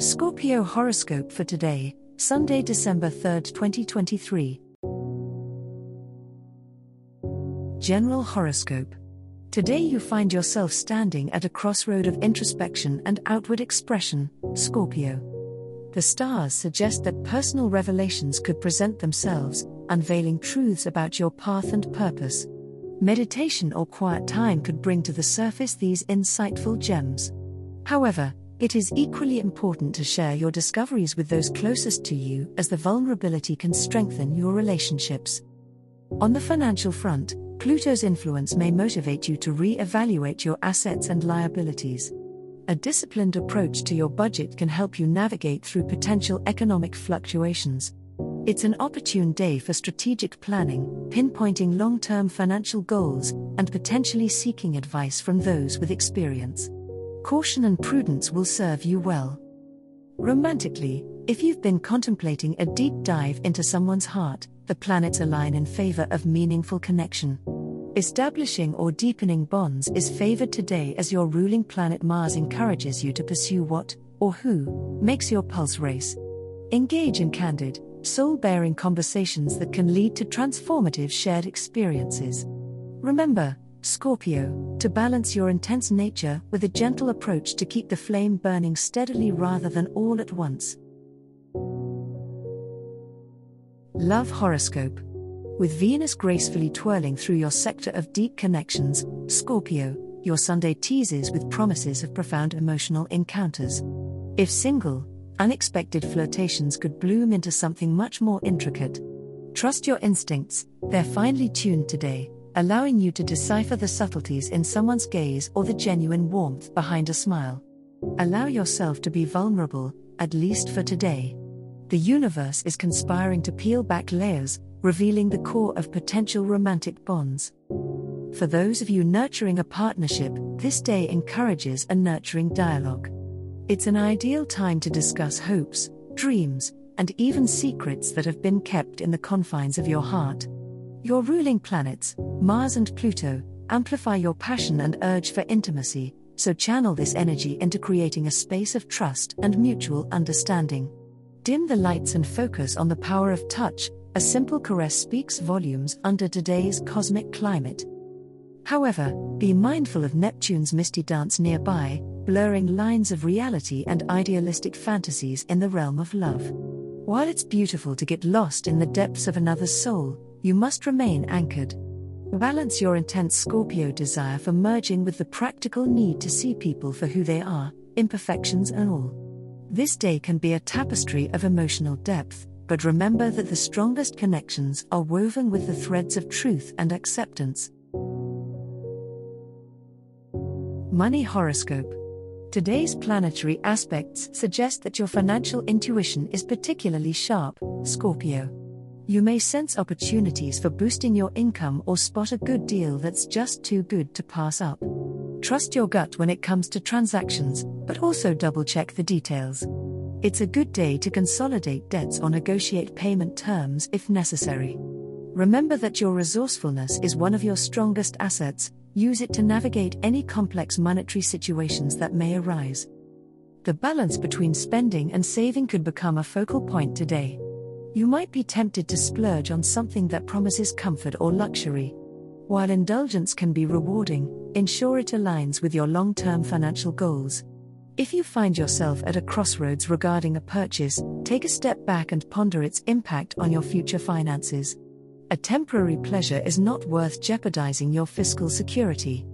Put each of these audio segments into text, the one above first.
Scorpio horoscope for today, Sunday, December 3rd, 2023. General horoscope. Today you find yourself standing at a crossroad of introspection and outward expression, Scorpio. The stars suggest that personal revelations could present themselves, unveiling truths about your path and purpose. Meditation or quiet time could bring to the surface these insightful gems. However, it is equally important to share your discoveries with those closest to you, as the vulnerability can strengthen your relationships. On the financial front, Pluto's influence may motivate you to re evaluate your assets and liabilities. A disciplined approach to your budget can help you navigate through potential economic fluctuations. It's an opportune day for strategic planning, pinpointing long term financial goals, and potentially seeking advice from those with experience caution and prudence will serve you well. Romantically, if you've been contemplating a deep dive into someone's heart, the planets align in favor of meaningful connection. Establishing or deepening bonds is favored today as your ruling planet Mars encourages you to pursue what, or who, makes your pulse race. Engage in candid, soul bearing conversations that can lead to transformative shared experiences. Remember, Scorpio, to balance your intense nature with a gentle approach to keep the flame burning steadily rather than all at once. Love Horoscope. With Venus gracefully twirling through your sector of deep connections, Scorpio, your Sunday teases with promises of profound emotional encounters. If single, unexpected flirtations could bloom into something much more intricate. Trust your instincts, they're finely tuned today allowing you to decipher the subtleties in someone's gaze or the genuine warmth behind a smile. Allow yourself to be vulnerable, at least for today. The universe is conspiring to peel back layers, revealing the core of potential romantic bonds. For those of you nurturing a partnership, this day encourages a nurturing dialogue. It's an ideal time to discuss hopes, dreams, and even secrets that have been kept in the confines of your heart. Your ruling planets, Mars and Pluto, amplify your passion and urge for intimacy, so channel this energy into creating a space of trust and mutual understanding. Dim the lights and focus on the power of touch, a simple caress speaks volumes under today's cosmic climate. However, be mindful of Neptune's misty dance nearby, blurring lines of reality and idealistic fantasies in the realm of love. While it's beautiful to get lost in the depths of another's soul, you must remain anchored. Balance your intense Scorpio desire for merging with the practical need to see people for who they are, imperfections and all. This day can be a tapestry of emotional depth, but remember that the strongest connections are woven with the threads of truth and acceptance. Money Horoscope Today's planetary aspects suggest that your financial intuition is particularly sharp, Scorpio. You may sense opportunities for boosting your income or spot a good deal that's just too good to pass up. Trust your gut when it comes to transactions, but also double check the details. It's a good day to consolidate debts or negotiate payment terms if necessary. Remember that your resourcefulness is one of your strongest assets, use it to navigate any complex monetary situations that may arise. The balance between spending and saving could become a focal point today. You might be tempted to splurge on something that promises comfort or luxury. While indulgence can be rewarding, ensure it aligns with your long term financial goals. If you find yourself at a crossroads regarding a purchase, take a step back and ponder its impact on your future finances. A temporary pleasure is not worth jeopardizing your fiscal security.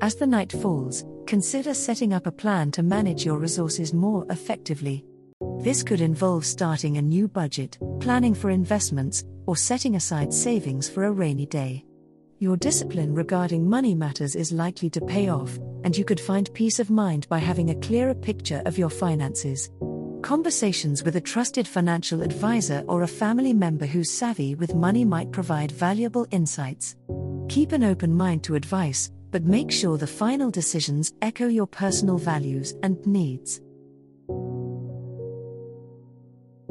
As the night falls, consider setting up a plan to manage your resources more effectively. This could involve starting a new budget, planning for investments, or setting aside savings for a rainy day. Your discipline regarding money matters is likely to pay off, and you could find peace of mind by having a clearer picture of your finances. Conversations with a trusted financial advisor or a family member who's savvy with money might provide valuable insights. Keep an open mind to advice, but make sure the final decisions echo your personal values and needs.